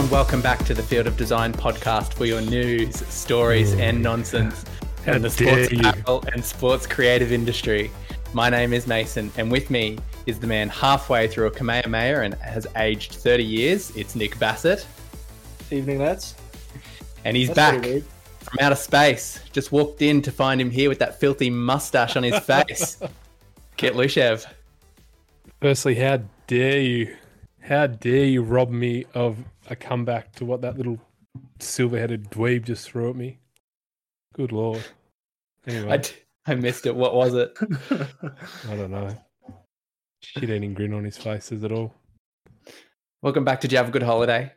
Hello and welcome back to the Field of Design podcast for your news, stories, and nonsense How in the sports apparel and sports creative industry. My name is Mason, and with me is the man halfway through a Kamehameha and has aged 30 years. It's Nick Bassett, Evening, lads. and he's That's back pretty weird. from outer space. Just walked in to find him here with that filthy mustache on his face. Kit Lushev. Firstly, how dare you? How dare you rob me of a comeback to what that little silver-headed dweeb just threw at me? Good lord. Anyway, I, d- I missed it. What was it? I don't know. Shit-eating grin on his face is it all? Welcome back. Did you have a good holiday?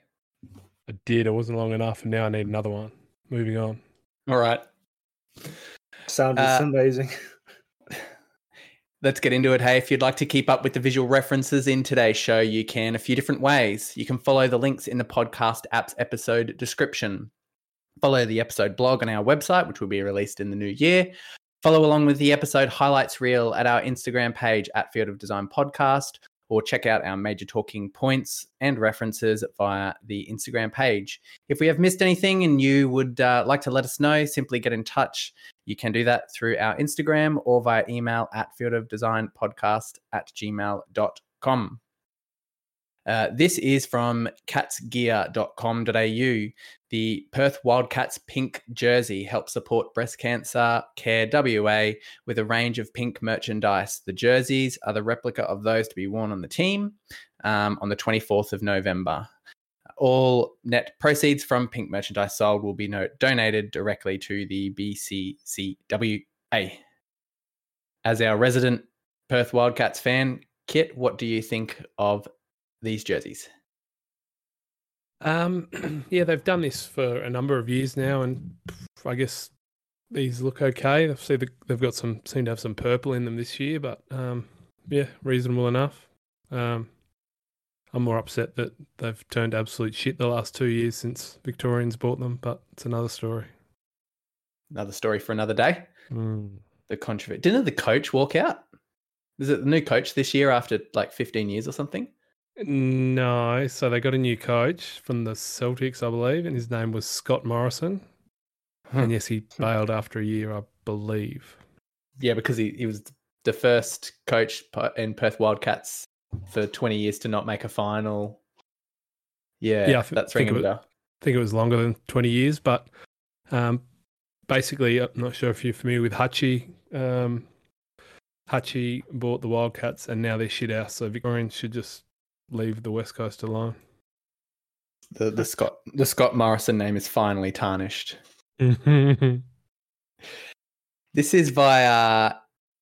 I did. It wasn't long enough, and now I need another one. Moving on. All right. Sound is Uh, amazing. Let's get into it. Hey, if you'd like to keep up with the visual references in today's show, you can a few different ways. You can follow the links in the podcast app's episode description. Follow the episode blog on our website, which will be released in the new year. Follow along with the episode highlights reel at our Instagram page at Field of Design Podcast, or check out our major talking points and references via the Instagram page. If we have missed anything and you would uh, like to let us know, simply get in touch. You can do that through our Instagram or via email at fieldofdesignpodcast at gmail.com. Uh, this is from catsgear.com.au. The Perth Wildcats pink jersey helps support breast cancer care WA with a range of pink merchandise. The jerseys are the replica of those to be worn on the team um, on the 24th of November. All net proceeds from pink merchandise sold will be no- donated directly to the BCCWA. As our resident Perth Wildcats fan, Kit, what do you think of these jerseys? Um, yeah, they've done this for a number of years now, and I guess these look okay. I see the, they've got some seem to have some purple in them this year, but um, yeah, reasonable enough. Um, I'm more upset that they've turned absolute shit the last two years since Victorians bought them, but it's another story. Another story for another day. Mm. The controversy. Didn't the coach walk out? Is it the new coach this year after like 15 years or something? No, so they got a new coach from the Celtics, I believe, and his name was Scott Morrison. And yes, he bailed after a year, I believe. Yeah, because he, he was the first coach in Perth Wildcats for 20 years to not make a final. Yeah, Yeah, I that's think ringing a it bell. I think it was longer than 20 years, but um, basically, I'm not sure if you're familiar with Hutchie. Um, Hutchie bought the Wildcats and now they're shit out. so Victorians should just leave the West Coast alone. The, the Scott the Scott Morrison name is finally tarnished. This is via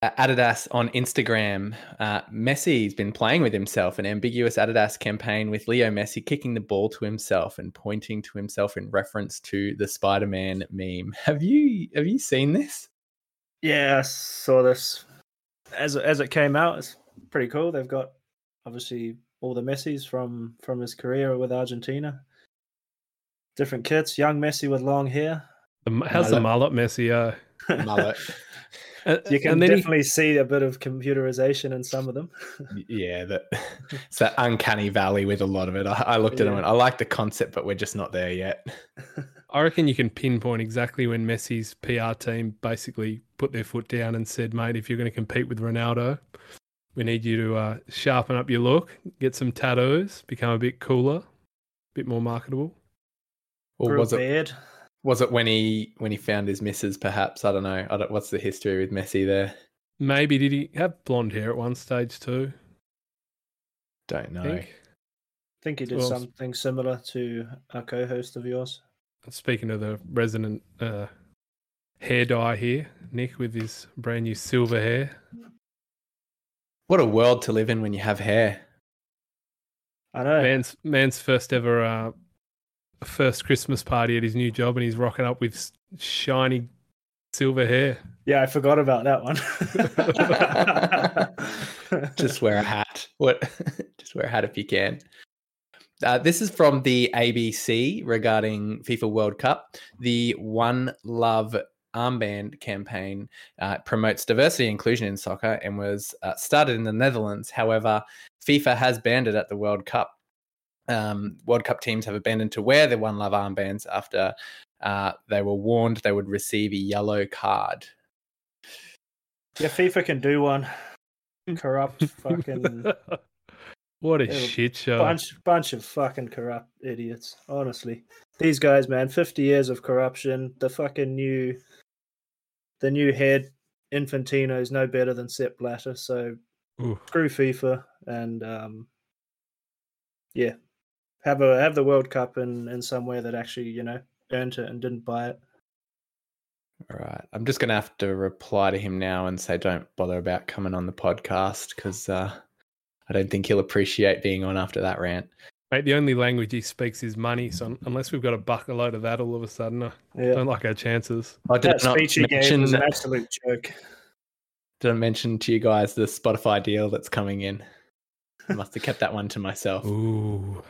uh, Adidas on Instagram. Uh, Messi's been playing with himself, an ambiguous Adidas campaign with Leo Messi kicking the ball to himself and pointing to himself in reference to the Spider-Man meme. Have you have you seen this? Yeah, I saw this as as it came out. It's pretty cool. They've got obviously all the Messis from from his career with Argentina. Different kits. Young Messi with long hair. The m- How's the mullet Messi? Uh, Mullet. uh, You can and then he- definitely see a bit of computerization in some of them. yeah, that it's that uncanny valley with a lot of it. I, I looked at it and went, I like the concept, but we're just not there yet. I reckon you can pinpoint exactly when Messi's PR team basically put their foot down and said, "Mate, if you're going to compete with Ronaldo, we need you to uh, sharpen up your look, get some tattoos, become a bit cooler, a bit more marketable." Or Grew a was it beard. was it when he when he found his missus? Perhaps I don't know. I don't, what's the history with Messi there? Maybe did he have blonde hair at one stage too? Don't I know. think. I think he did Well, something similar to a co-host of yours. Speaking of the resident uh, hair dye here, Nick with his brand new silver hair. What a world to live in when you have hair. I know. Man's man's first ever uh, first Christmas party at his new job, and he's rocking up with shiny silver hair. Yeah, I forgot about that one. just wear a hat. What? just wear a hat if you can. Uh, this is from the ABC regarding FIFA World Cup. The One Love armband campaign uh, promotes diversity and inclusion in soccer and was uh, started in the Netherlands. However, FIFA has banned it at the World Cup. um, World Cup teams have abandoned to wear their One Love armbands after uh, they were warned they would receive a yellow card. Yeah, FIFA can do one. Corrupt fucking what a shit show. bunch bunch of fucking corrupt idiots. Honestly, these guys, man, fifty years of corruption. The fucking new, the new head Infantino is no better than Sepp Blatter. So Ooh. screw FIFA and um, yeah, have a have the World Cup in in somewhere that actually you know earned it and didn't buy it. All right. I'm just going to have to reply to him now and say, don't bother about coming on the podcast because uh, I don't think he'll appreciate being on after that rant. Mate, the only language he speaks is money. So unless we've got a buck a load of that all of a sudden, I Yeah, don't like our chances. I did that not speech he gave mention, was an absolute joke. didn't mention to you guys the Spotify deal that's coming in. I must have kept that one to myself. Ooh.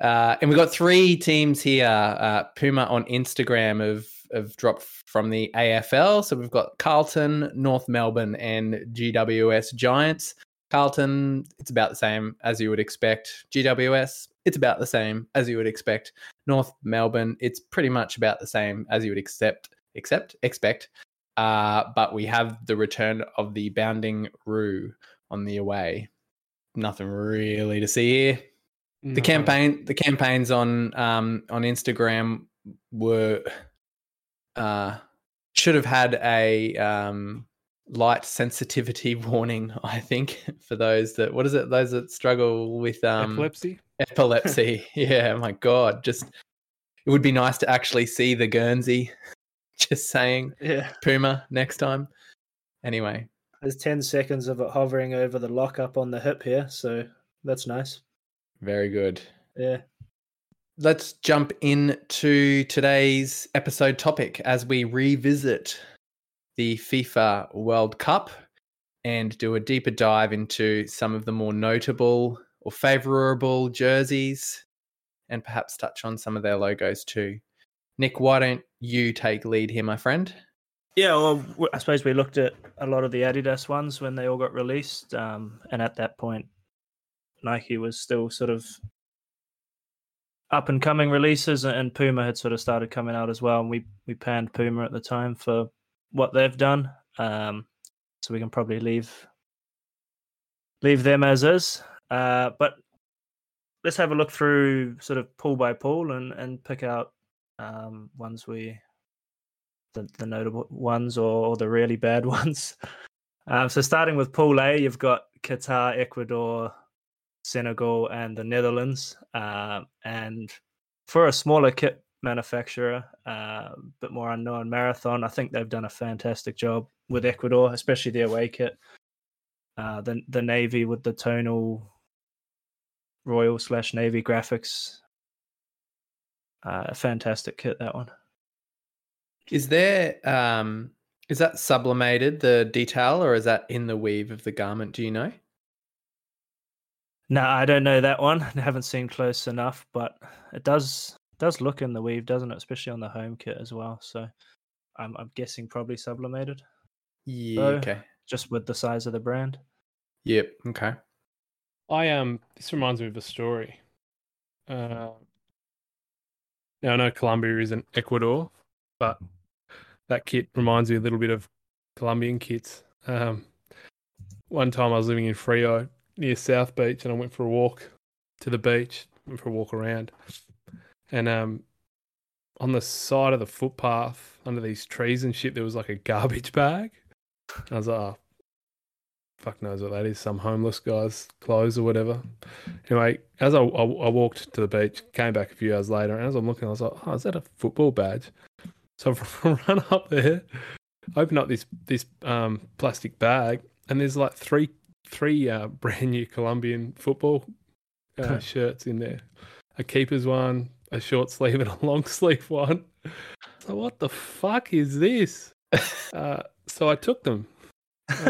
Uh, and we've got three teams here. Uh, Puma on Instagram have, have dropped from the AFL. So we've got Carlton, North Melbourne, and GWS Giants. Carlton, it's about the same as you would expect. GWS, it's about the same as you would expect. North Melbourne, it's pretty much about the same as you would accept, accept, expect. Uh, but we have the return of the bounding Roo on the away. Nothing really to see here the campaign the campaigns on um on instagram were uh should have had a um light sensitivity warning i think for those that what is it those that struggle with um Epilepsy? epilepsy yeah my god just it would be nice to actually see the guernsey just saying Yeah, puma next time anyway there's ten seconds of it hovering over the lockup on the hip here, so that's nice. very good Yeah. let's jump into today's episode topic as we revisit the FIFA World Cup and do a deeper dive into some of the more notable or favorable jerseys and perhaps touch on some of their logos too. Nick, why don't you take lead here, my friend? Yeah, well, I suppose we looked at a lot of the Adidas ones when they all got released, um, and at that point, Nike was still sort of up and coming releases, and Puma had sort of started coming out as well. And we we panned Puma at the time for what they've done, um, so we can probably leave leave them as is. Uh, but let's have a look through sort of pool by pool and and pick out um, ones we the, the notable ones or, or the really bad ones. Um, so starting with Pool A, you've got Qatar, Ecuador, Senegal, and the Netherlands. Um, and for a smaller kit manufacturer, uh, a bit more unknown, Marathon, I think they've done a fantastic job with Ecuador, especially the away kit. Uh, the the navy with the tonal royal slash navy graphics. Uh, a fantastic kit that one. Is there um is that sublimated the detail or is that in the weave of the garment? Do you know? No, I don't know that one. I haven't seen close enough, but it does does look in the weave, doesn't it? Especially on the home kit as well. So I'm I'm guessing probably sublimated, Yeah. So- okay. just with the size of the brand. Yep. Okay. I um this reminds me of a story. Uh, now I know Colombia isn't Ecuador, but that kit reminds me a little bit of Colombian kits. Um, one time I was living in Freo near South Beach, and I went for a walk to the beach, went for a walk around, and um, on the side of the footpath under these trees and shit, there was like a garbage bag. I was like, oh, fuck knows what that is, some homeless guy's clothes or whatever. Anyway, as I, I, I walked to the beach, came back a few hours later, and as I'm looking, I was like, oh, is that a football badge? So I run up there, open up this this um, plastic bag, and there's like three three uh, brand new Colombian football uh, shirts in there. A keeper's one, a short sleeve, and a long sleeve one. So what the fuck is this? Uh, so I took them. I.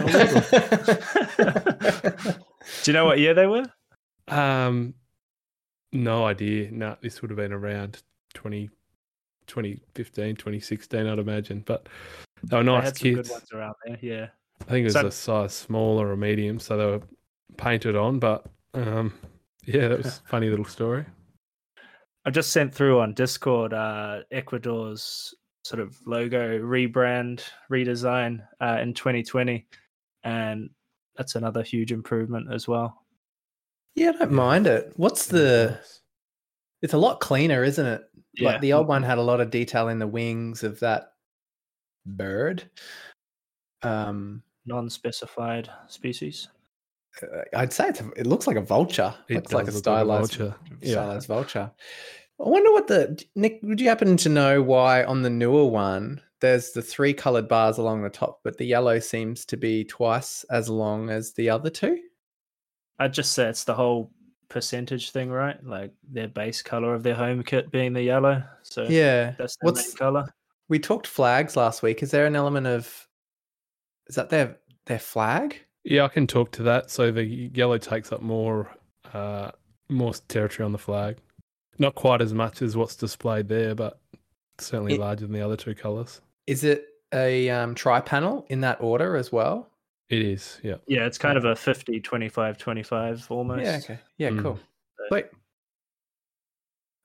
Do you know what year they were? Um, no idea. No, this would have been around 20, 2015, 2016, I'd imagine. But they were They nice good kids. around there. Yeah. I think it was So- a size small or a medium, so they were painted on. But um, Yeah, that was a funny little story. I just sent through on Discord uh, Ecuador's sort of logo rebrand redesign uh, in 2020, and that's another huge improvement as well. Yeah, I don't mind it. What's the? It's a lot cleaner, isn't it? Like the old one had a lot of detail in the wings of that bird. Um, non-specified species. Uh, I'd say it's a, it looks like a vulture. It looks like a does look stylized, vulture. Yeah. stylized vulture. I wonder what the Nick. Would you happen to know why on the newer one there's the three colored bars along the top, but the yellow seems to be twice as long as the other two? I'd just say it's the whole percentage thing, right? Like their base color of their home kit being the yellow. So Yeah. that's their What's main color. we talked flags last week? Is there an element of is that their their flag? Yeah, I can talk to that. So the yellow takes up more uh, more territory on the flag. Not quite as much as what's displayed there, but certainly It- larger than the other two colours. Is it a um, tri panel in that order as well? It is, yeah. Yeah, it's kind of a 50, 25, 25 almost. Yeah. Okay. Yeah. Mm. Cool. So- Sweet.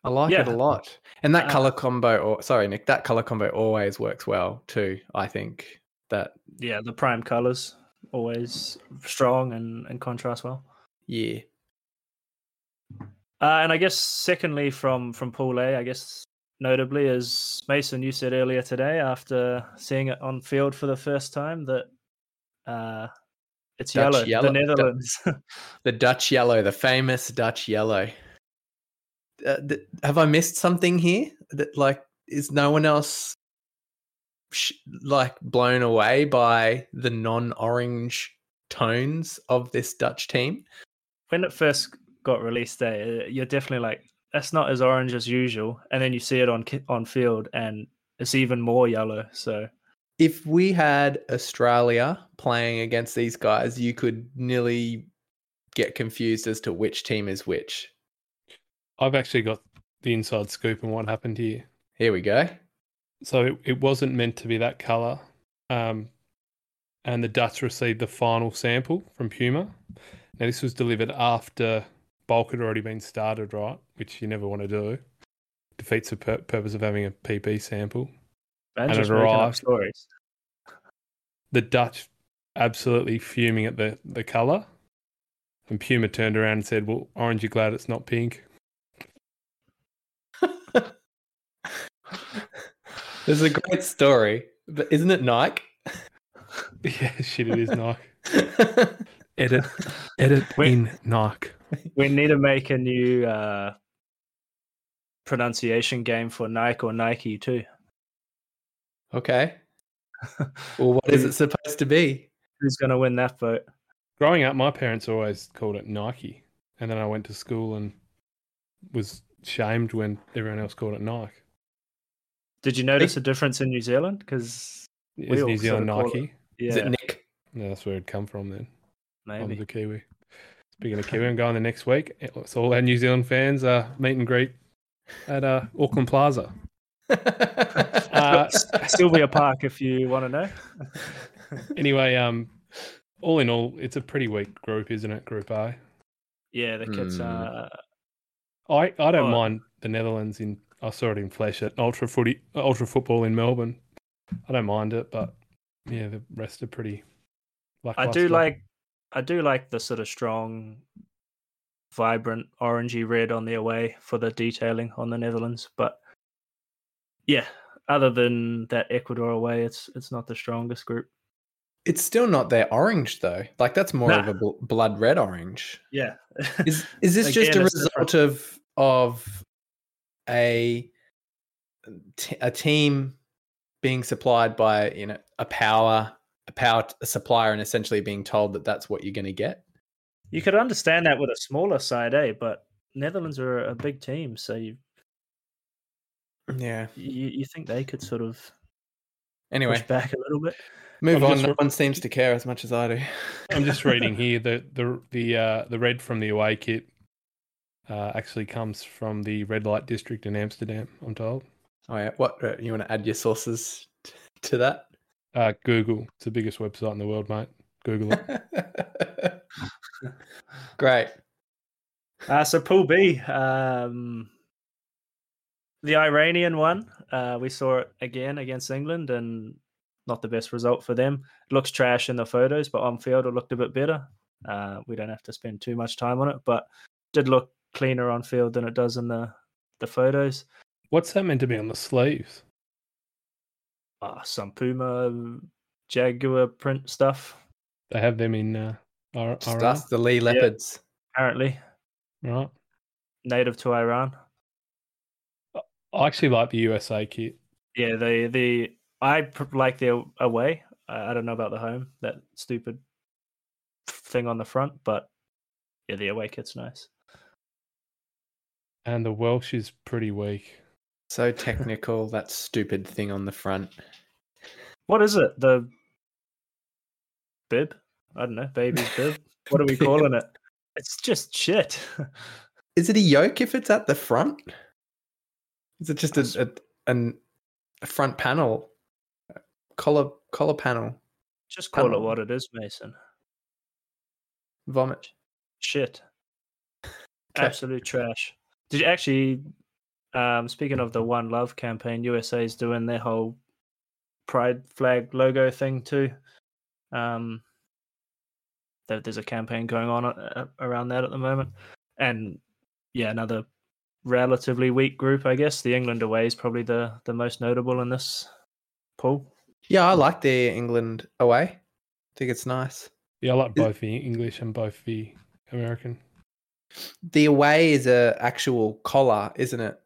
I like it a lot, and that Uh, color combo. Or sorry, Nick, that color combo always works well too. I think that Yeah, the prime colors always strong and, and contrast well. yeah. Uh, and I guess secondly from from Pool A, I guess notably as Mason you said earlier today after seeing it on field for the first time that uh it's yellow, yellow- the Netherlands. The Dutch yellow, the famous Dutch yellow. Uh, th- have I missed something here? That like is no one else sh- like blown away by the non-orange tones of this Dutch team? when it first got released there, you're definitely like that's not as orange as usual, and then you see it on on field and it's even more yellow. So If we had Australia playing against these guys, you could nearly get confused as to which team is which. I've actually got the inside scoop on what happened here. Here we go. So it, it wasn't meant to be that colour. Um, and the Dutch received the final sample from Puma. Now, this was delivered after bulk had already been started, right? Which you never want to do. Defeats the pur- purpose of having a PP sample. And just it arrived. The Dutch absolutely fuming at the, the colour. And Puma turned around and said, Well, aren't you glad it's not pink? There's a great story, but isn't it Nike? yeah, shit, it is Nike. Edit, edit Wait. in Nike. We need to make a new uh, pronunciation game for Nike or Nike too. okay. Well, what is it supposed to be? Who's going to win that vote? Growing up, my parents always called it Nike, and then I went to school and was shamed when everyone else called it Nike. Did you notice a difference in New Zealand? Because Is all New Zealand sorta call it- Nike? yeah, Is it Nick? No, that's where it'd come from then. I maybe. a Kiwi. Speaking of Kiwi, I'm going the next week. It's all our New Zealand fans uh, meet and greet at uh, Auckland Plaza. Uh, Sylvia Park, if you want to know. anyway, um, all in all, it's a pretty weak group, isn't it? Group A. Yeah, the kids. Hmm. Uh, I, I don't Oh. mind the Netherlands in. I saw it in flesh at Ultra Footy, uh, Ultra Football in Melbourne. I don't mind it, but yeah, the rest are pretty. I do like, I do like the sort of strong, vibrant orangey red on the away for the detailing on the Netherlands. But yeah, other than that Ecuador away, it's it's not the strongest group. it's still not their orange though. Like that's more of a bl- blood red orange. Yeah, Is is this just a it's result of of a t- a team being supplied by you know a power a power t- supplier and essentially being told that that's what you're going to get? you could understand that with a smaller side, eh? But Netherlands are a big team, so you Yeah. you, you think they could sort of Anyway, push back a little bit? move I'm on. just No re- one seems to care as much as I do. I'm just reading here the the the uh, the red from the away kit uh, actually comes from the red light district in Amsterdam. I'm told. Oh yeah. What uh, you want to add your sources to that? Uh, Google. It's the biggest website in the world, mate. Google it. Great. Uh, so Pool B, um, the Iranian one, uh, we saw it again against England, and not the best result for them. It looks trash in the photos, but on field it looked a bit better. Uh, we don't have to spend too much time on it, but did look cleaner on field than it does in the the photos. What's that meant to be on the sleeves? Uh, some Puma Jaguar print stuff, They have them in uh, Ar- Just Iran, us, the Lee Leopards. apparently right? native to Iran. I actually like the USA kit. Yeah, the the I pr- like the away. I I don't know about the home. That stupid thing on the front, but yeah, the away kit's nice. And the Welsh is pretty weak. So technical, that stupid thing on the front. What is it? The bib? I don't know. Baby's bib. What are we calling it? It's just shit. Is it a yoke if it's at the front? Is it just a, a, an, a front panel? Collar collar panel. just call it what it is, Mason. Vomit. Shit. Okay. Absolute trash. Did you actually? Um, speaking of the One Love campaign, USA is doing their whole pride flag logo thing too. Um, there's a campaign going on uh, around that at the moment, and yeah, another relatively weak group, I guess. The England away is probably the the most notable in this pool. Yeah, I like the England away. I think it's nice. Yeah, I like both the English and both the American. The away is a actual collar, isn't it?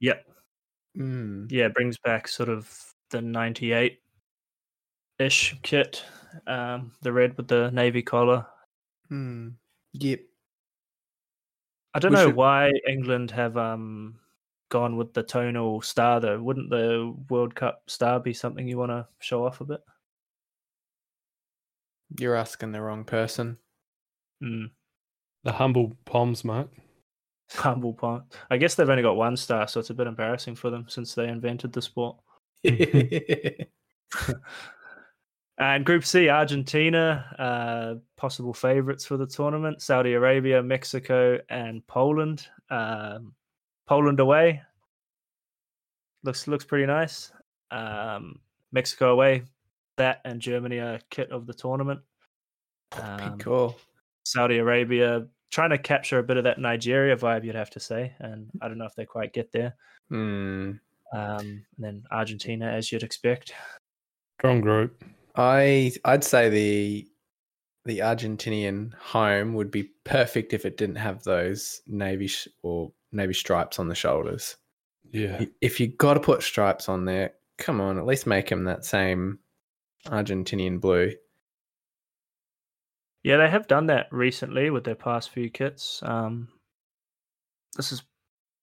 Yep. Mm. yeah, it brings back sort of the 98 ish kit. Um, the red with the navy collar. Mm. Yep. I don't We know should- why England have um gone with the tonal star though. Wouldn't the World Cup star be something you want to show off a bit? You're asking the wrong person. Mm. The humble Poms, mate. Humble pie. I guess they've only got one star, so it's a bit embarrassing for them since they invented the sport. And Group C, Argentina, uh, possible favourites for the tournament. Saudi Arabia, Mexico, and Poland. Um, Poland away looks looks pretty nice. Um, Mexico away, that and Germany are kit of the tournament. Pretty Um, cool. Saudi Arabia trying to capture a bit of that Nigeria vibe, you'd have to say, and I don't know if they quite get there. Hmm. Um, and then Argentina, as you'd expect. Strong group. I I'd say the the Argentinian home would be perfect if it didn't have those navy sh- or navy stripes on the shoulders. Yeah. If you got to put stripes on there, come on, at least make them that same Argentinian blue. Yeah, they have done that recently with their past few kits. Um, this is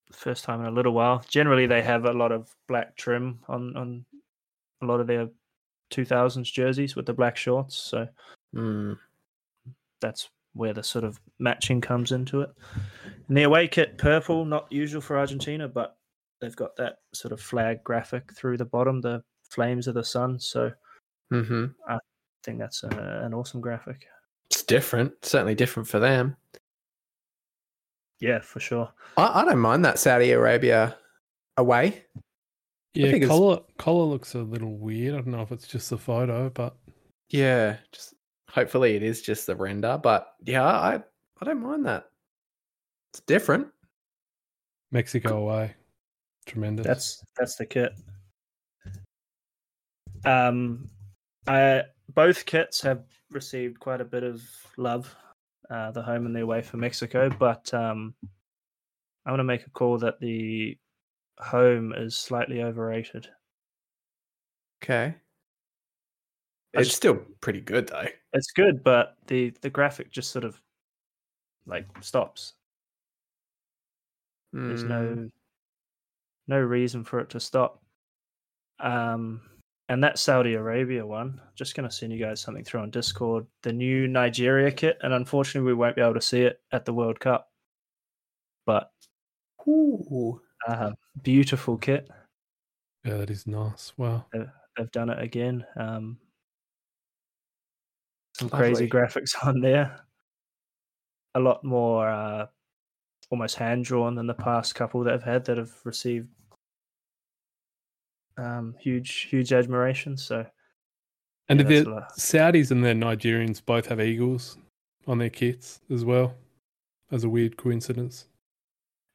the first time in a little while. Generally, they have a lot of black trim on on a lot of their 2000s jerseys with the black shorts. So Mm. that's where the sort of matching comes into it. And the away kit, purple, not usual for Argentina, but they've got that sort of flag graphic through the bottom, the flames of the sun. So I hmm think that's a, an awesome graphic. It's different, certainly different for them. Yeah, for sure. I, I don't mind that Saudi Arabia away. Yeah, think it's- collar collar looks a little weird. I don't know if it's just the photo, but Yeah, just hopefully it is just the render, but yeah, I I don't mind that. It's different. Mexico away. Tremendous. That's that's the kit. Um, I both kits have received quite a bit of love, uh, the home and the away for Mexico, but um, I want to make a call that the home is slightly overrated. Okay. It's just- still pretty good though. It's good, but the the graphic just sort of like stops. There's Mm, no no reason for it to stop. Um, and that Saudi Arabia one, just going to send you guys something through on Discord. The new Nigeria kit, and unfortunately, we won't be able to see it at the World Cup. But Ooh. uh, beautiful kit. yeah, that is nice. Wow. They've done it again. Um, some crazy graphics on there. A lot more uh, almost hand drawn than the past couple that I've had that have received um, huge huge admiration. So And Yeah, the. Saudis and the Nigerians both have eagles on their kits as well? As a weird coincidence.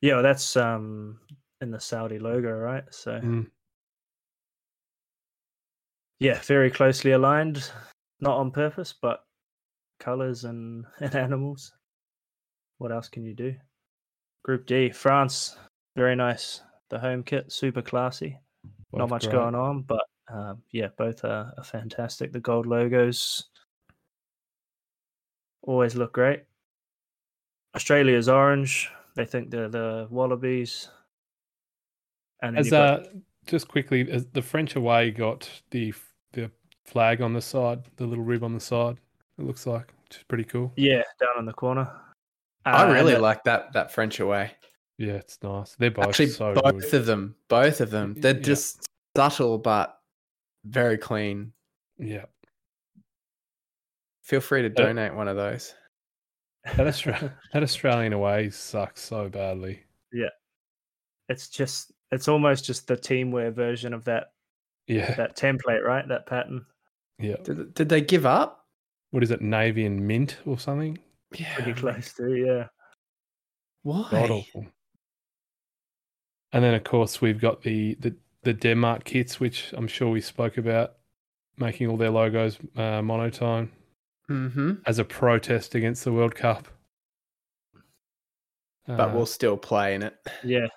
yeah, well, that's um in the Saudi logo, right? So Mm. yeah, very closely aligned, not on purpose, but colors and, and animals. What else can you do? Group D, France, very nice. The home kit, super classy. Not much great. going on, but um, yeah, both are, are fantastic. The gold logos always look great. Australia's orange. They think they're the Wallabies. And As got- uh, just quickly, as the French away got the the flag on the side, the little rib on the side. It looks like, which is pretty cool. yeah, down in the corner. I Uh, and really like that that French away. Yeah, it's nice. They're both Actually, so both good. of them, both of them, they're Yeah. just subtle but very clean. Yeah, Feel free to donate one of those. that, Austra- that Australian away sucks so badly. Yeah, it's just it's almost just the teamwear version of that Yeah, that template, right? That pattern. yeah. Did, did they give up? What is it, navy and mint or something? Yeah. Pretty close to, yeah. Why? God awful. And then, of course, we've got the, the, the Denmark kits, which I'm sure we spoke about, making all their logos uh, monotone Mm-hmm. as a protest against the World Cup. But Uh, we'll still play in it. Yeah.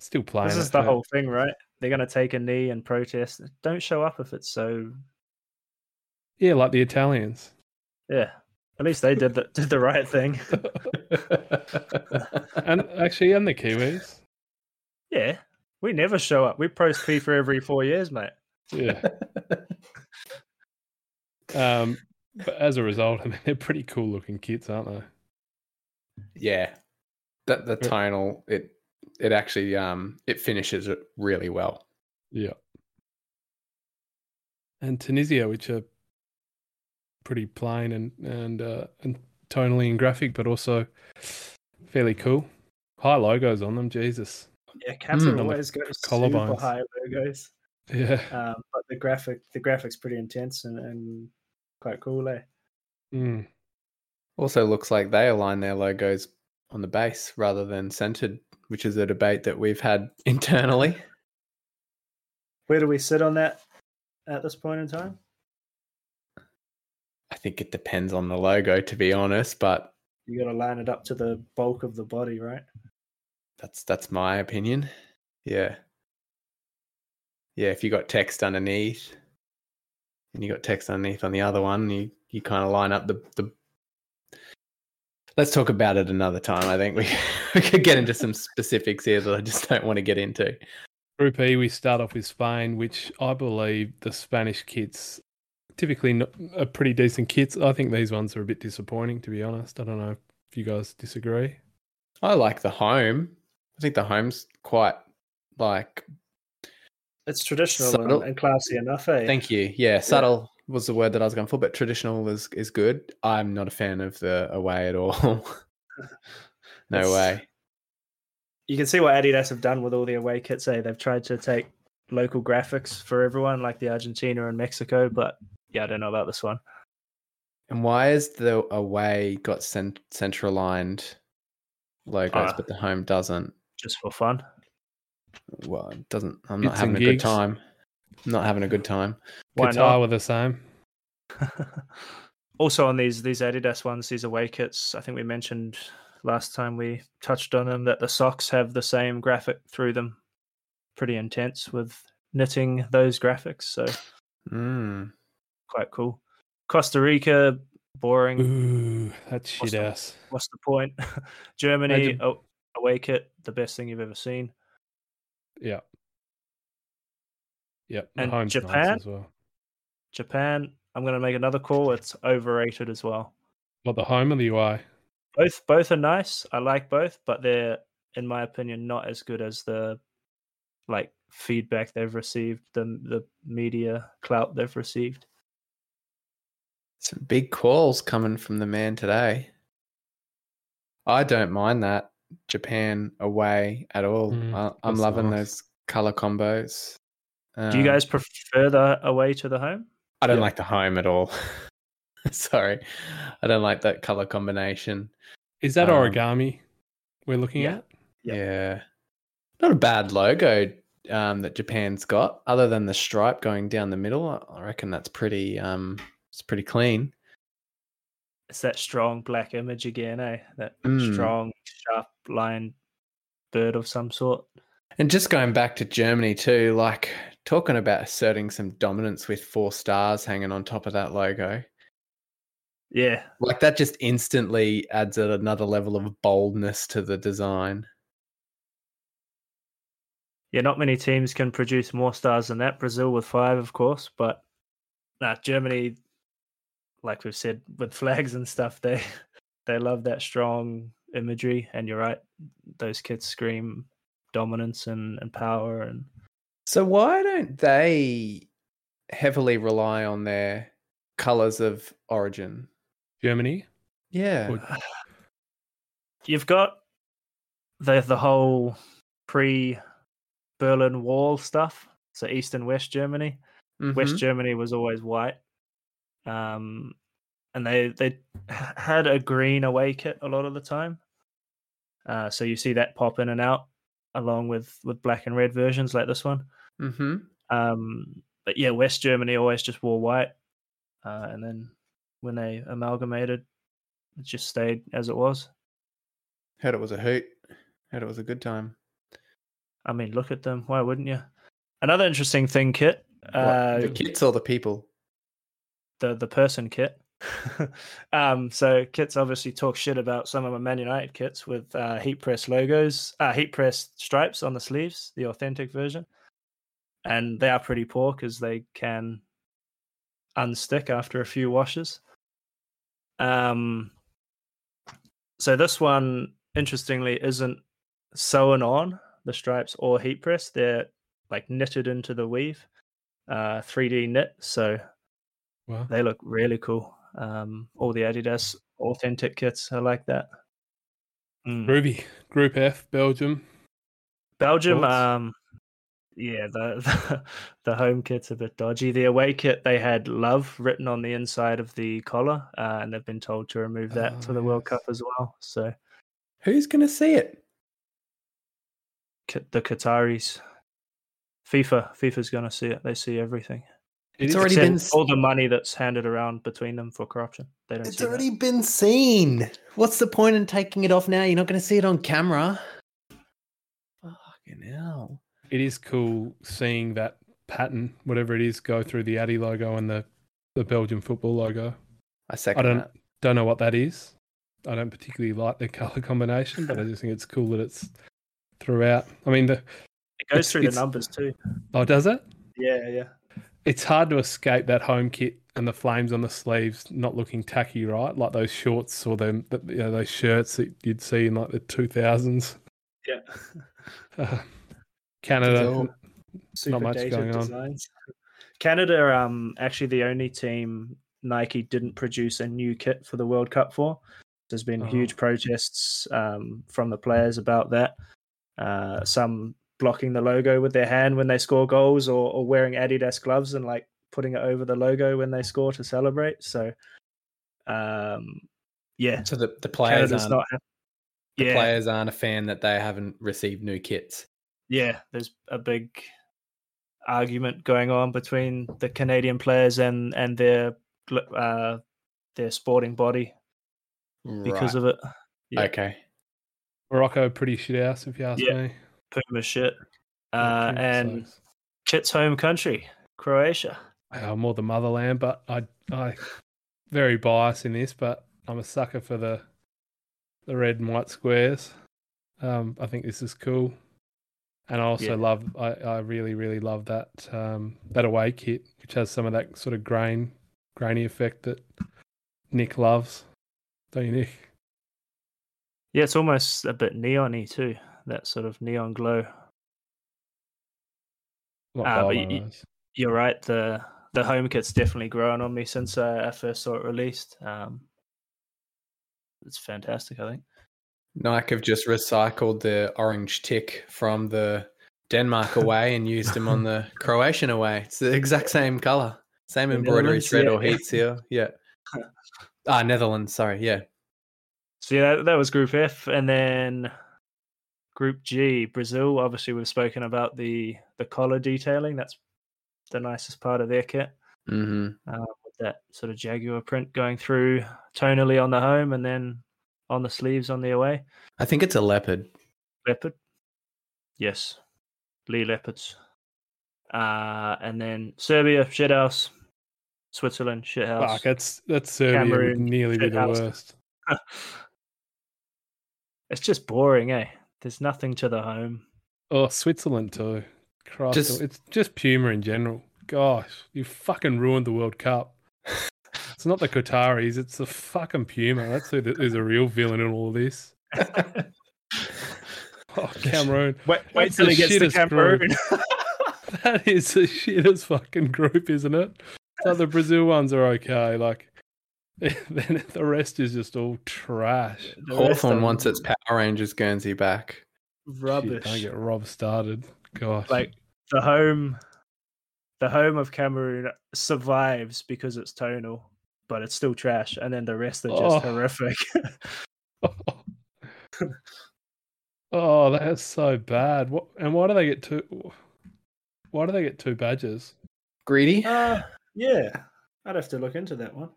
still playing. This is it, the but- whole thing, right? They're gonna take a knee and protest. Don't show up if it's so Yeah, like the Italians. yeah. At least they did the did the right thing. and actually, and the Kiwis. Yeah. We never show up. We post FIFA every four years, mate. Yeah. Um, but as a result, I mean, they're pretty cool looking kits, aren't they? yeah. That the tonal it it actually um it finishes it really well. Yeah. And Tunisia, which are pretty plain and and uh, and tonally and graphic, but also fairly cool. High logos on them, Jesus. Yeah, Qatar Mm. On the always goes super high logos. Yeah. Um, but the graphic the graphics pretty intense and, and quite cool, eh? Mm. Also looks like they align their logos on the base rather than centered, which is a debate that we've had internally. Where do we sit on that at this point in time? I think it depends on the logo, to be honest, but You gotta line it up to the bulk of the body, right? That's that's my opinion. Yeah. Yeah, if you got text underneath and you got text underneath on the other one, you, you kind of line up the, the Let's talk about it another time. I think we, we could get into some specifics here that I just don't want to get into. Group E, we start off with Spain, which I believe the Spanish kits typically are uh, pretty decent kits. I think these ones are a bit disappointing, to be honest. I don't know if you guys disagree. I like the home. I think the home's quite like It's traditional Subtle. and, classy enough, eh? Thank you. Yeah, subtle was the word that I was going for, but traditional is is good. I'm not a fan of the away at all. no way. you can see what Adidas have done with all the away kits. Eh? They've tried to take local graphics for everyone, like the Argentina and Mexico. But yeah, I don't know about this one. And why is the away got cent- central aligned logos, Ah. but the home doesn't? Just for fun. Well, it doesn't. I'm not Bits having and a good gigs. time. I'm not having a good time. Why Qatar not? were the same. also on these these Adidas ones, these away kits, I think we mentioned last time we touched on them that the socks have the same graphic through them. Pretty intense with knitting those graphics, so Mm. quite cool. Costa Rica, boring. Ooh, that's What's shit the- ass. What's the point? Germany, Imagine- a- away kit, the best thing you've ever seen. Yeah. Yep. the And home's nice Japan? as well. Japan, I'm going to make another call. It's overrated as well. What the home or the UI? Both both are nice. I like both, but they're, in my opinion, not as good as the like feedback they've received, the the media clout they've received. Some big calls coming from the man today. I don't mind that. Japan away at all. Mm, I, I'm loving nice. those color combos. Do you Um, guys prefer the away to the home? I don't Yeah. like the home at all. Sorry, I don't like that color combination. Is that Um, origami we're looking yeah. at? Yeah. Yeah, not a bad logo um, that Japan's got, other than the stripe going down the middle. I- I reckon that's pretty. Um, it's pretty clean. It's that strong black image again, eh? That Mm. strong, sharp line bird of some sort. And just going back to Germany too, like talking about asserting some dominance with four stars hanging on top of that logo. Yeah, Like that just instantly adds another level of boldness to the design. yeah. Not many teams can produce more stars than that. Brazil with five, of course, but nah, Germany, like we've said with flags and stuff, they they love that strong imagery. And you're right, those kits scream dominance and, and power and So why don't they heavily rely on their colors of origin? Germany? Yeah. Or- you've got the the whole pre Berlin Wall stuff. So East and West Germany. West Mhm. Germany was always white, um, and they they had a green away kit a lot of the time. Uh, so you see that pop in and out, along with with black and red versions like this one. Mhm. Um, but yeah, West Germany always just wore white, uh, and then when they amalgamated, it just stayed as it was. Had it was a hoot. Had it was a good time. I mean, look at them. Why wouldn't you? Another interesting thing, Kit. What, Uh, the kits or the people? the the person kit. um, so kits obviously talk shit about some of my Man United kits with uh, heat press logos, uh, heat press stripes on the sleeves, the authentic version, and they are pretty poor because they can unstick after a few washes. Um, so this one, interestingly, isn't sewn on the stripes or heat press; they're like knitted into the weave, uh, 3D knit. So Wow. they look really cool. Um, all the Adidas authentic kits are like that. Mm. Groovy. Group F, Belgium. Belgium, Thoughts? um, yeah, the, the the home kit's a bit dodgy. The away kit they had "love" written on the inside of the collar, uh, and they've been told to remove that Oh, for the World. Cup as well. So Who's going to see it? The Qataris, FIFA, FIFA's going to see it. They see everything. It's already been all the money that's handed around between them for corruption. They don't It's see that. already been seen. What's the point in taking it off now? You're not going to see it on camera. Fucking hell. It is cool seeing that pattern, whatever it is, go through the Addy logo and the, the Belgian football logo. I second I don't- that. Don't know what that is. I don't particularly like the color combination, but I just think it's cool that it's throughout. I mean, the It goes it's- through the numbers too. oh, does it? Yeah, yeah. It's hard to escape that home kit and the flames on the sleeves not looking tacky, right? Like those shorts or them, you know, those shirts that you'd see in like the two thousands. Yeah. Uh, Canada, super much going on. designs. Canada, um, actually the only team Nike didn't produce a new kit for the World Cup for. There's been Oh. huge protests um, from the players about that. Uh, some blocking the logo with their hand when they score goals, or, or wearing Adidas gloves and like putting it over the logo when they score to celebrate. So, um, yeah, So the, the players Canada's aren't, not. the yeah, players aren't a fan that they haven't received new kits. yeah, there's a big argument going on between the Canadian players and and their uh, their sporting body because of it. yeah. Okay. Morocco, pretty shit house if you ask Yeah. me. Puma shit. Uh, Puma and. Kit's home country, Croatia. Uh, more the motherland, but I, I, very biased in this, but I'm a sucker for the, the red and white squares. Um, I think this is cool, and I also Yeah. love, I, I really, really love that, um, that away kit, which has some of that sort of grain, grainy effect that Nick loves. Don't you, Nick? Yeah, it's almost a bit neon-y too. That sort of neon glow. Ah, but Bobo y- knows. You're right. The the home kit's definitely grown on me since uh, I first saw it released. Um, it's fantastic. I think. Nike have just recycled the orange tick from the Denmark away and used them on the Croatian away. It's the exact same color, same The embroidery thread yeah. or heat seal. Yeah. Ah, Netherlands. Sorry. Yeah. So yeah, that, that was Group F, and then Group G, Brazil. Obviously, we've spoken about the the collar detailing. That's the nicest part of their kit, hmm uh, with that sort of jaguar print going through tonally on the home, and then on the sleeves on the away. I think it's a leopard. Leopard, yes, Lee leopards. Uh, and then Serbia, shithouse. Switzerland, shithouse. Fuck, that's that's Serbia would Cameroon, nearly be the worst. it's just boring, eh? There's nothing to the home. Oh, Switzerland too. Christ, Just- it's just Puma in general. Gosh, you fucking ruined the World Cup. It's not the Qataris, it's the fucking Puma. That's who the, who's a real villain in all of this. Oh, Cameroon. Wait, wait till he gets to shittest group. Cameroon. That is the shittest fucking group, isn't it? So the Brazil ones are okay. Like, then the rest is just all trash. The rest Hawthorn wants its Power Rangers Guernsey back. Shit, rubbish. don't get Rob started. Gosh. Like the home, the home of Cameroon survives because it's tonal, but it's still trash, and then the rest are just Oh. horrific. oh, that's so bad. What and why do they get two? Why do they get two badges? Greedy. uh, yeah, I'd have to look into that one.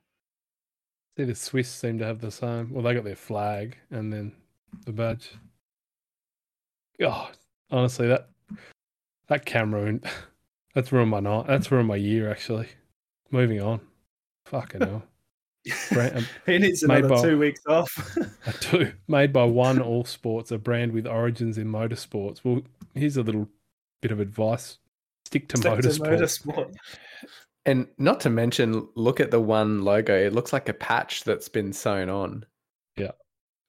See, the Swiss seem to have the same. Well, they got their flag and then the badge. God, honestly, that that Cameroon, that's ruined my night. That's ruined my year. Actually, moving on. Fucking hell. Brand, um, he needs made another by- two weeks off. two made by One All Sports, a brand with origins in motorsports. Well, here's a little bit of advice: stick to Stick to motorsport. Motorsport. And not to mention, look at the one logo. It looks like a patch that's been sewn on. Yeah.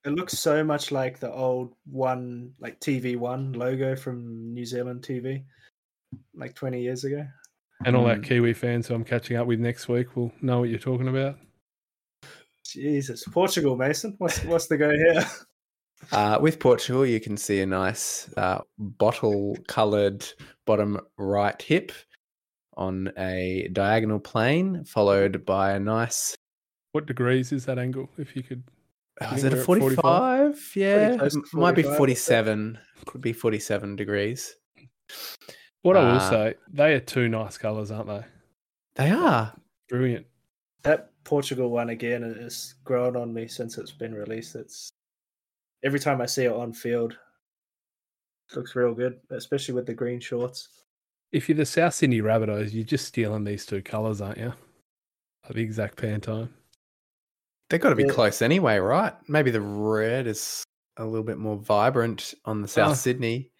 It looks so much like the old one, like TV One logo from New Zealand TV, like 20 years ago. And all our Mm. Kiwi fans who I'm catching up with next week will know what you're talking about. Jesus, Portugal, Mason. What's what's the go here? Uh, with Portugal, you can see a nice uh, bottle coloured bottom right hip on a diagonal plane, followed by a nice. What degrees is that angle? If you could, Oh, is it a 45? 45? Yeah, close to m- might be 45, I think. 47. Could be 47 degrees. what I will Uh, say, they are two nice colours, aren't they? They are. Brilliant. that Portugal one again has grown on me since it's been released. It's every time I see it on field, it looks real good, especially with the green shorts. If you're the South Sydney Rabbitohs, you're just stealing these two colours, aren't you? Like the exact Pantone. They've got to be Yeah. close anyway, right? Maybe the red is a little bit more vibrant on the South Oh. Sydney.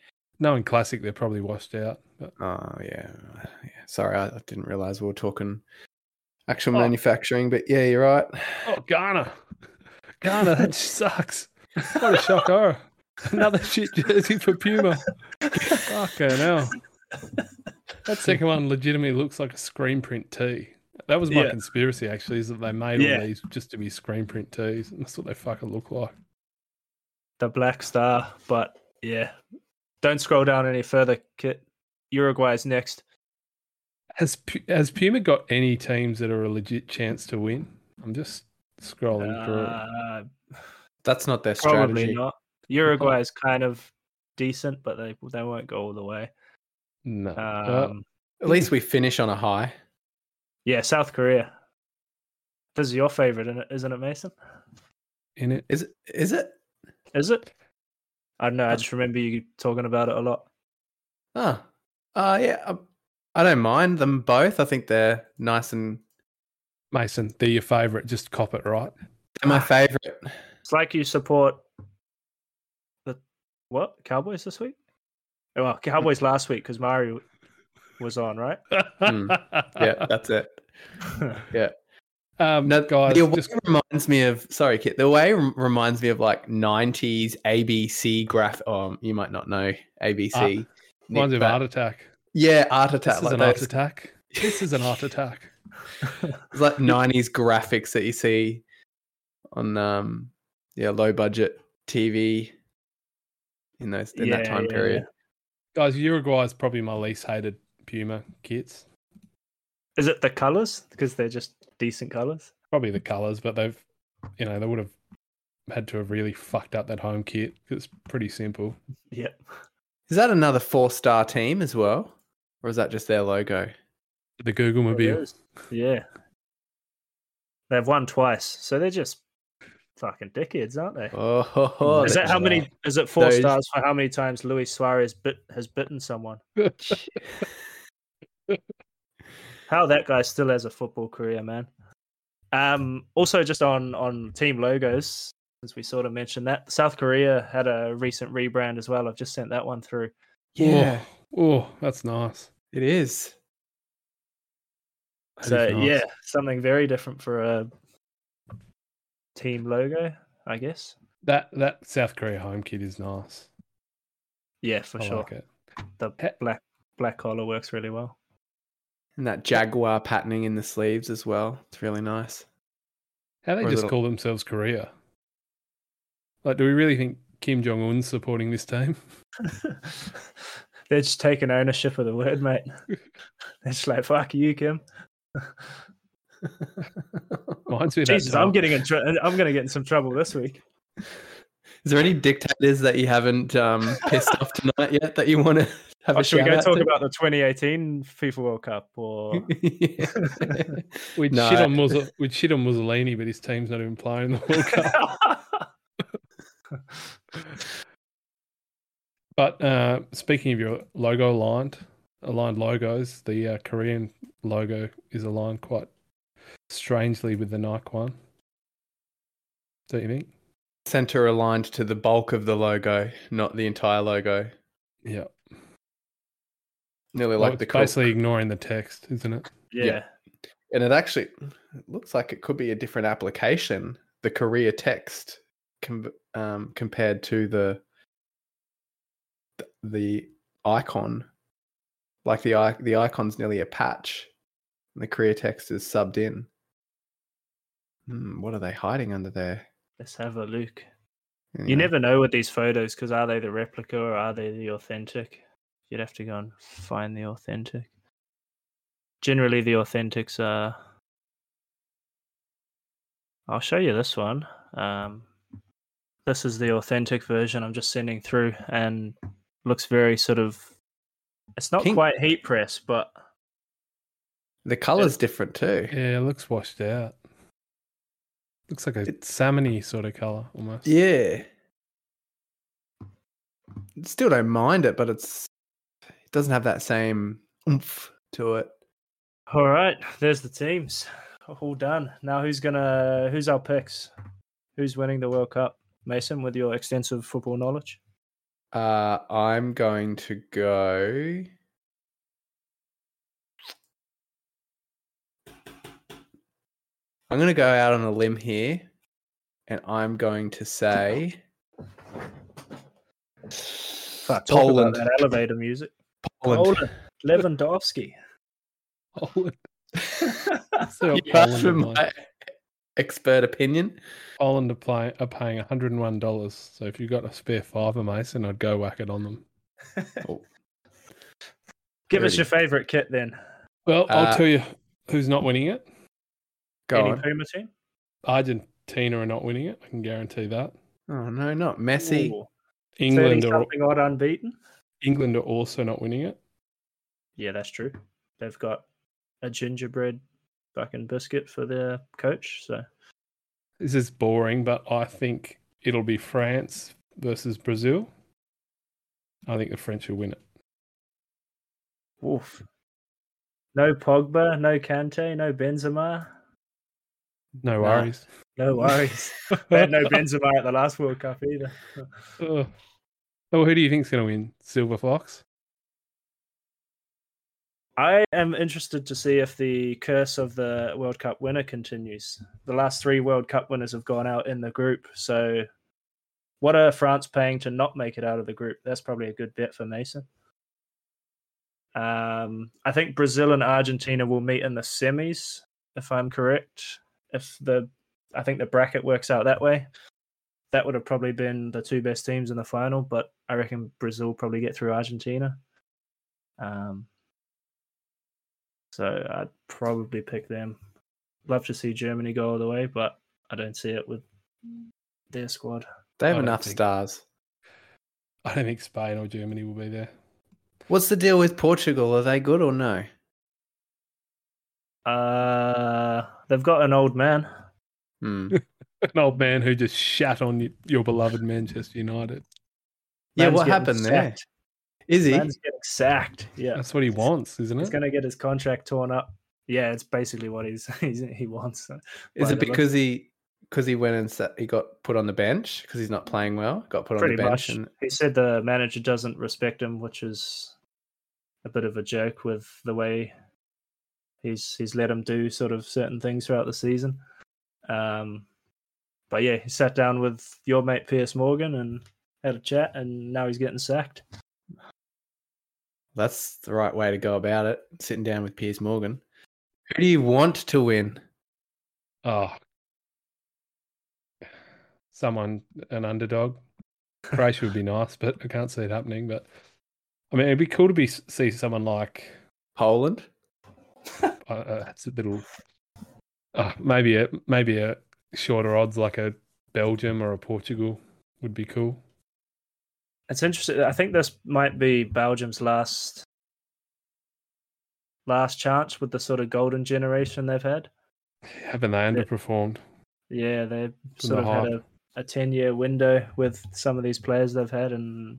in classic, they're probably washed out. But Oh yeah, yeah. Sorry, I I didn't realize we were talking actual Oh. manufacturing, but yeah, you're right. oh, Ghana, Ghana, that sucks. What a shock horror. Another shit jersey for Puma. Fucking hell. That second one legitimately looks like a screen print tee. That was my Yeah. conspiracy, actually, is that they made Yeah. all these just to be screen print tees. And that's what they fucking look like. The black star, but yeah, don't scroll down any further. Kit Uruguay's next. Has Pu- has Puma got any teams that are a legit chance to win? I'm just scrolling through. Uh, That's not their probably strategy. not. Uruguay is kind of decent, but they they won't go all the way. No. Uh, Um, At least we finish on a high. yeah, South Korea. This is your favorite, isn't it, isn't it, Mason? in it. Is it? Is it? Is it? I don't know. I Um, just remember you talking about it a lot. Oh, uh, yeah. um, I don't mind them both. I think they're nice and Mason, they're your favourite. Just cop it, right? they're my favorite. It's like you support the what Cowboys this week? Oh, Well, Cowboys last week because Mario was on, right? Hmm. Yeah, that's it. Yeah. Um, No, guys, the way just reminds me of sorry, Kit. The way reminds me of like '90s ABC graph. Oh, you might not know ABC. Nick, reminds me of Art Attack. Yeah, art Attack. This attack. is Like an Art Attack. This is an Art Attack. it's like '90s graphics that you see on um yeah low budget TV in those in that time yeah, period. Guys, Uruguay is probably my least hated Puma kits. Is it the colors? Because they're just decent colors. Probably the colours, but they've, you know, they would have had to have really fucked up that home kit. It's pretty simple. Yep. Is that another four star team as well? Or is that just their logo? The Google Mobile. Yeah. They've won twice, so they're just fucking dickheads, aren't they? Oh, ho, ho, is that- that how many? Is it four those- stars for how many times Luis Suarez bit has bitten someone? How that guy still has a football career, man. Um, also, just on on team logos, since we sort of mentioned that, South Korea had a recent rebrand as well. I've just sent that one through. yeah, Oh, that's nice. it is. That is so nice. yeah, something very different for a team logo, I guess. That that South Korea home kit is nice. Yeah, for I sure. like it. The He- black black collar works really well. And that jaguar patterning in the sleeves as well. It's really nice. How they Or just little- call themselves Korea? Like, do we really think Kim Jong Un's supporting this team? They're just taking ownership of the word, mate. They're just like, fuck you, Kim. Reminds me of that Jesus, I'm getting in. Tr- I'm going to get in some trouble this week. Is there any dictators that you haven't um, pissed off tonight yet that you want to have Oh, a should we go out talk to? about the 2018 FIFA World Cup? Or We'd No, shit on Musol- we'd shit on Mussolini, but his team's not even playing in the World Cup. But uh, speaking of your logo aligned, aligned logos, the uh, Korean logo is aligned quite strangely with the Nike one. Don't you think? Center aligned to the bulk of the logo, not the entire logo. Yeah. Nearly Well, like it's the col- basically ignoring the text, isn't it? yeah. and it actually looks like it could be a different application. The Korea text com- um, compared to the the icon, like the the icon's nearly a patch, and the Korea text is subbed in. Hmm, what are they hiding under there? Let's have a look. You never know with these photos because are they the replica or are they the authentic? You'd have to go and find the authentic. Generally, the authentics are. I'll show you this one. Um, this is the authentic version I'm just sending through, and looks very sort of. It's not Pink. quite heat press, but the color's different too. Yeah, it looks washed out. Looks like a It- salmony sort of color almost. Yeah. Still don't mind it, but it's it doesn't have that same oomph to it. all right. There's the teams, all done. Now, who's gonna? Who's our picks? Who's winning the World Cup? Mason, with your extensive football knowledge. Uh, I'm going to go. I'm going to go out on a limb here, and I'm going to say Fuck, talk Poland. about that elevator music. Poland. Poland. Lewandowski. Poland. You Poland, asked for mine. my expert opinion. Poland are, play, are paying $101. So if you've got a spare fiver, Mason, I'd go whack it on them. Oh, Give us your favorite kit then. Well, I'll Uh, tell you who's not winning it. Go Any on. Puma team? Argentina are not winning it. I can guarantee that. Oh no, not Messi. Ooh, England are something odd unbeaten. England are also not winning it. Yeah, that's true. They've got a gingerbread fucking biscuit for their coach. So This is boring, but I think it'll be France versus Brazil. I think the French will win it. Oof. No Pogba, no Kante, no Benzema. No Nah. worries. No worries. they had no Benzema at the last World Cup either. Well, who do you think's going to win? Silver Fox? I am interested to see if the curse of the World Cup winner continues. The last three World Cup winners have gone out in the group. So, what are France paying to not make it out of the group? That's probably a good bet for Mason. Um, I think Brazil and Argentina will meet in the semis, if I'm correct. If the, I think the bracket works out that way. that would have probably been the two best teams in the final. But I reckon Brazil probably get through Argentina. Um, so I'd probably pick them. Love to see Germany go all the way, but I don't see it with their squad. They have enough think- stars. I don't think Spain or Germany will be there. What's the deal with Portugal? Are they good or no? Uh, they've got an old man. Hmm. An old man who just shat on y- your beloved Manchester United. Yeah, Man's what happened there? sacked. Is he? Man's getting sacked. Yeah, That's what he wants, isn't it? he's going to get his contract torn up. Yeah, it's basically what he's, he's he wants. Is it because he because he went and sat, he got put on the bench because he's not playing well? Got put on Pretty the bench much. and He said the manager doesn't respect him, which is a bit of a joke with the way he's he's let him do sort of certain things throughout the season. Um, but yeah, he sat down with your mate Piers Morgan and had a chat, and now he's getting sacked. that's the right way to go about it. Sitting down with Piers Morgan. Who do you want to win? Oh, someone an underdog. Croatia would be nice, but I can't see it happening. But I mean, it'd be cool to be see someone like Poland. uh, uh, it's a little uh, maybe a maybe a shorter odds like a Belgium or a Portugal would be cool. It's interesting. I think this might be Belgium's last last chance with the sort of golden generation they've had. Haven't they underperformed? Yeah, they've From sort of the had a, a ten year window with some of these players they've had, and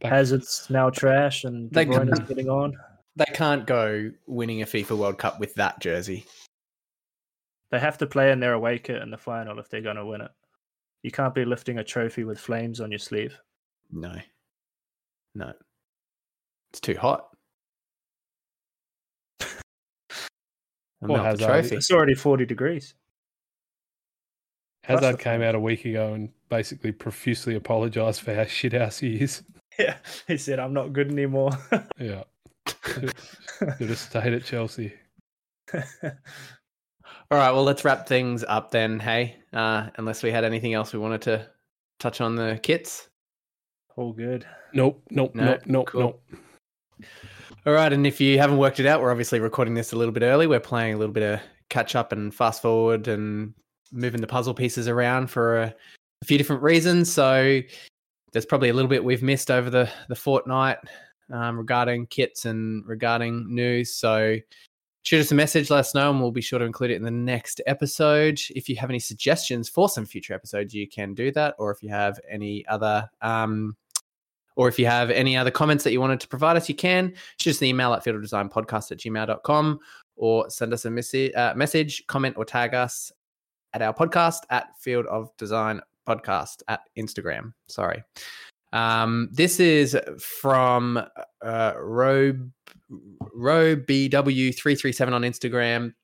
Back- Hazard's now trash, and De They Bruyne is getting on. They can't go winning a FIFA World Cup with that jersey. They have to play in their away kit in the final if they're going to win it. You can't be lifting a trophy with flames on your sleeve. No. No. It's too hot. I'll Poor melt the Hazard. trophy. It's already forty degrees. Hazard the- came out a week ago and basically profusely apologised for how shit house he is. Yeah, he said, "I'm not good anymore." Yeah, should have stayed at Chelsea. All right, well, let's wrap things up then. Hey, uh, unless we had anything else we wanted to touch on the kits. All good. Nope, nope, No, nope, nope, cool. nope. All right, and if you haven't worked it out, we're obviously recording this a little bit early. We're playing a little bit of catch up and fast forward and moving the puzzle pieces around for a, a few different reasons. So there's probably a little bit we've missed over the the fortnight um, regarding kits and regarding news. So shoot us a message, let us know, and we'll be sure to include it in the next episode. If you have any suggestions for some future episodes, you can do that. Or if you have any other um, or if you have any other comments that you wanted to provide us, you can shoot us an email at fieldofdesignpodcast at gmail.com or send us a message, uh, message, comment, or tag us at our podcast at Field of Design Podcast at Instagram. Sorry. Um, this is from uh, Ro, Ro BW337 on Instagram.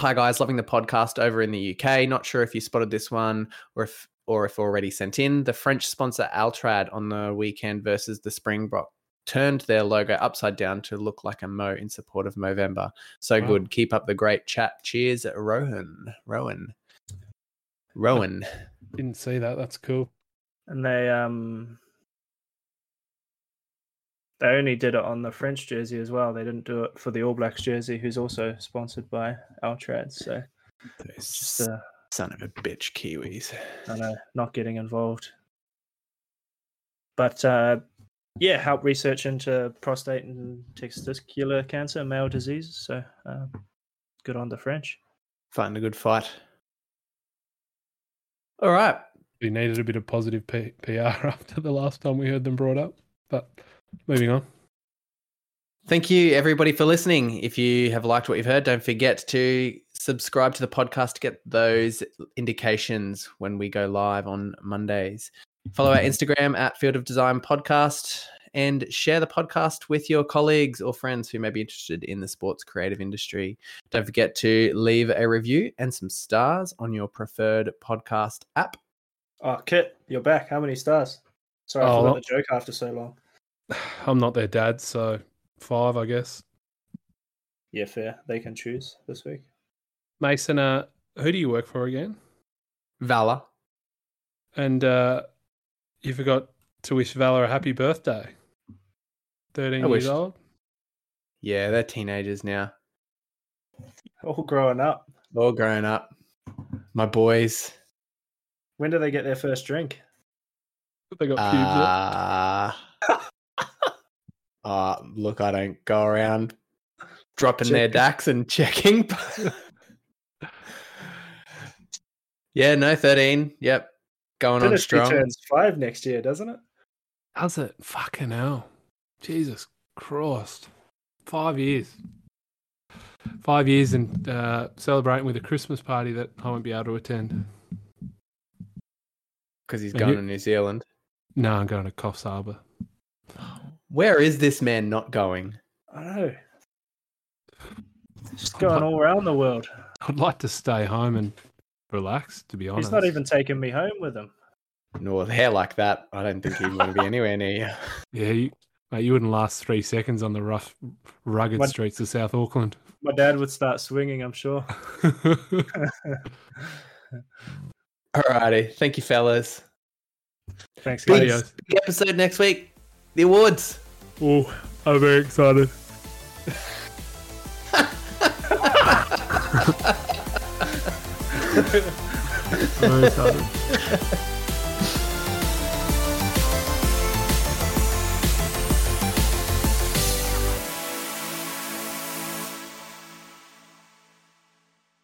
Hi guys, loving the podcast over in the UK. Not sure if you spotted this one or if or if already sent in. The French sponsor Altrad on the weekend versus the Springbok turned their logo upside down to look like a Mo in support of Movember. So Wow. good. Keep up the great chat. Cheers, Rowan. Rowan. Rowan. Didn't see that. That's cool. And they um they only did it on the French jersey as well. They didn't do it for the All Blacks jersey, who's also sponsored by Altrad. So it's just uh, Son of a bitch, Kiwis. I know not getting involved. But uh, yeah, help research into prostate and testicular cancer, male diseases. So uh, good on the French. Fighting a good fight. All right. We needed a bit of positive P- PR after the last time we heard them brought up. But moving on. Thank you, everybody, for listening. If you have liked what you've heard, don't forget to subscribe to the podcast to get those indications when we go live on Mondays. Follow our Instagram at Field of Design Podcast and share the podcast with your colleagues or friends who may be interested in the sports creative industry. Don't forget to leave a review and some stars on your preferred podcast app. Oh, Kit, you're back. How many stars? Sorry, I Oh, forgot the joke after so long. I'm not their dad, so five, I guess. Yeah, fair. They can choose this week. Mason, uh, who do you work for again? Vala. and uh, you forgot to wish Valor a happy birthday. Thirteen I years wish- old. Yeah, they're teenagers now. All growing up. All growing up. My boys. When do they get their first drink? They got pubes. up. Uh, look, I don't go around dropping their Checking. DAX and checking. yeah, no, 13. Yep. Going on Dynasty strong. turns five next year, doesn't it? How's it? Fucking hell. Jesus Christ. Five years. Five years and uh, celebrating with a Christmas party that I won't be able to attend. Because he's And going you- to New Zealand. No, I'm going to Coffs Harbour. Where is this man not going? I don't know. Just going all around the world. I'd like to stay home and relax, to be honest. He's not even taking me home with him. No, with hair like that, I don't think he'd want to be anywhere near you. Yeah, you, mate, you wouldn't last three seconds on the rough, rugged What- streets of South Auckland. My dad would start swinging, I'm sure. Alrighty. Thank you, fellas. Thanks, Big, guys. Adios. big episode next week. The awards. Oh, I'm very excited. very excited.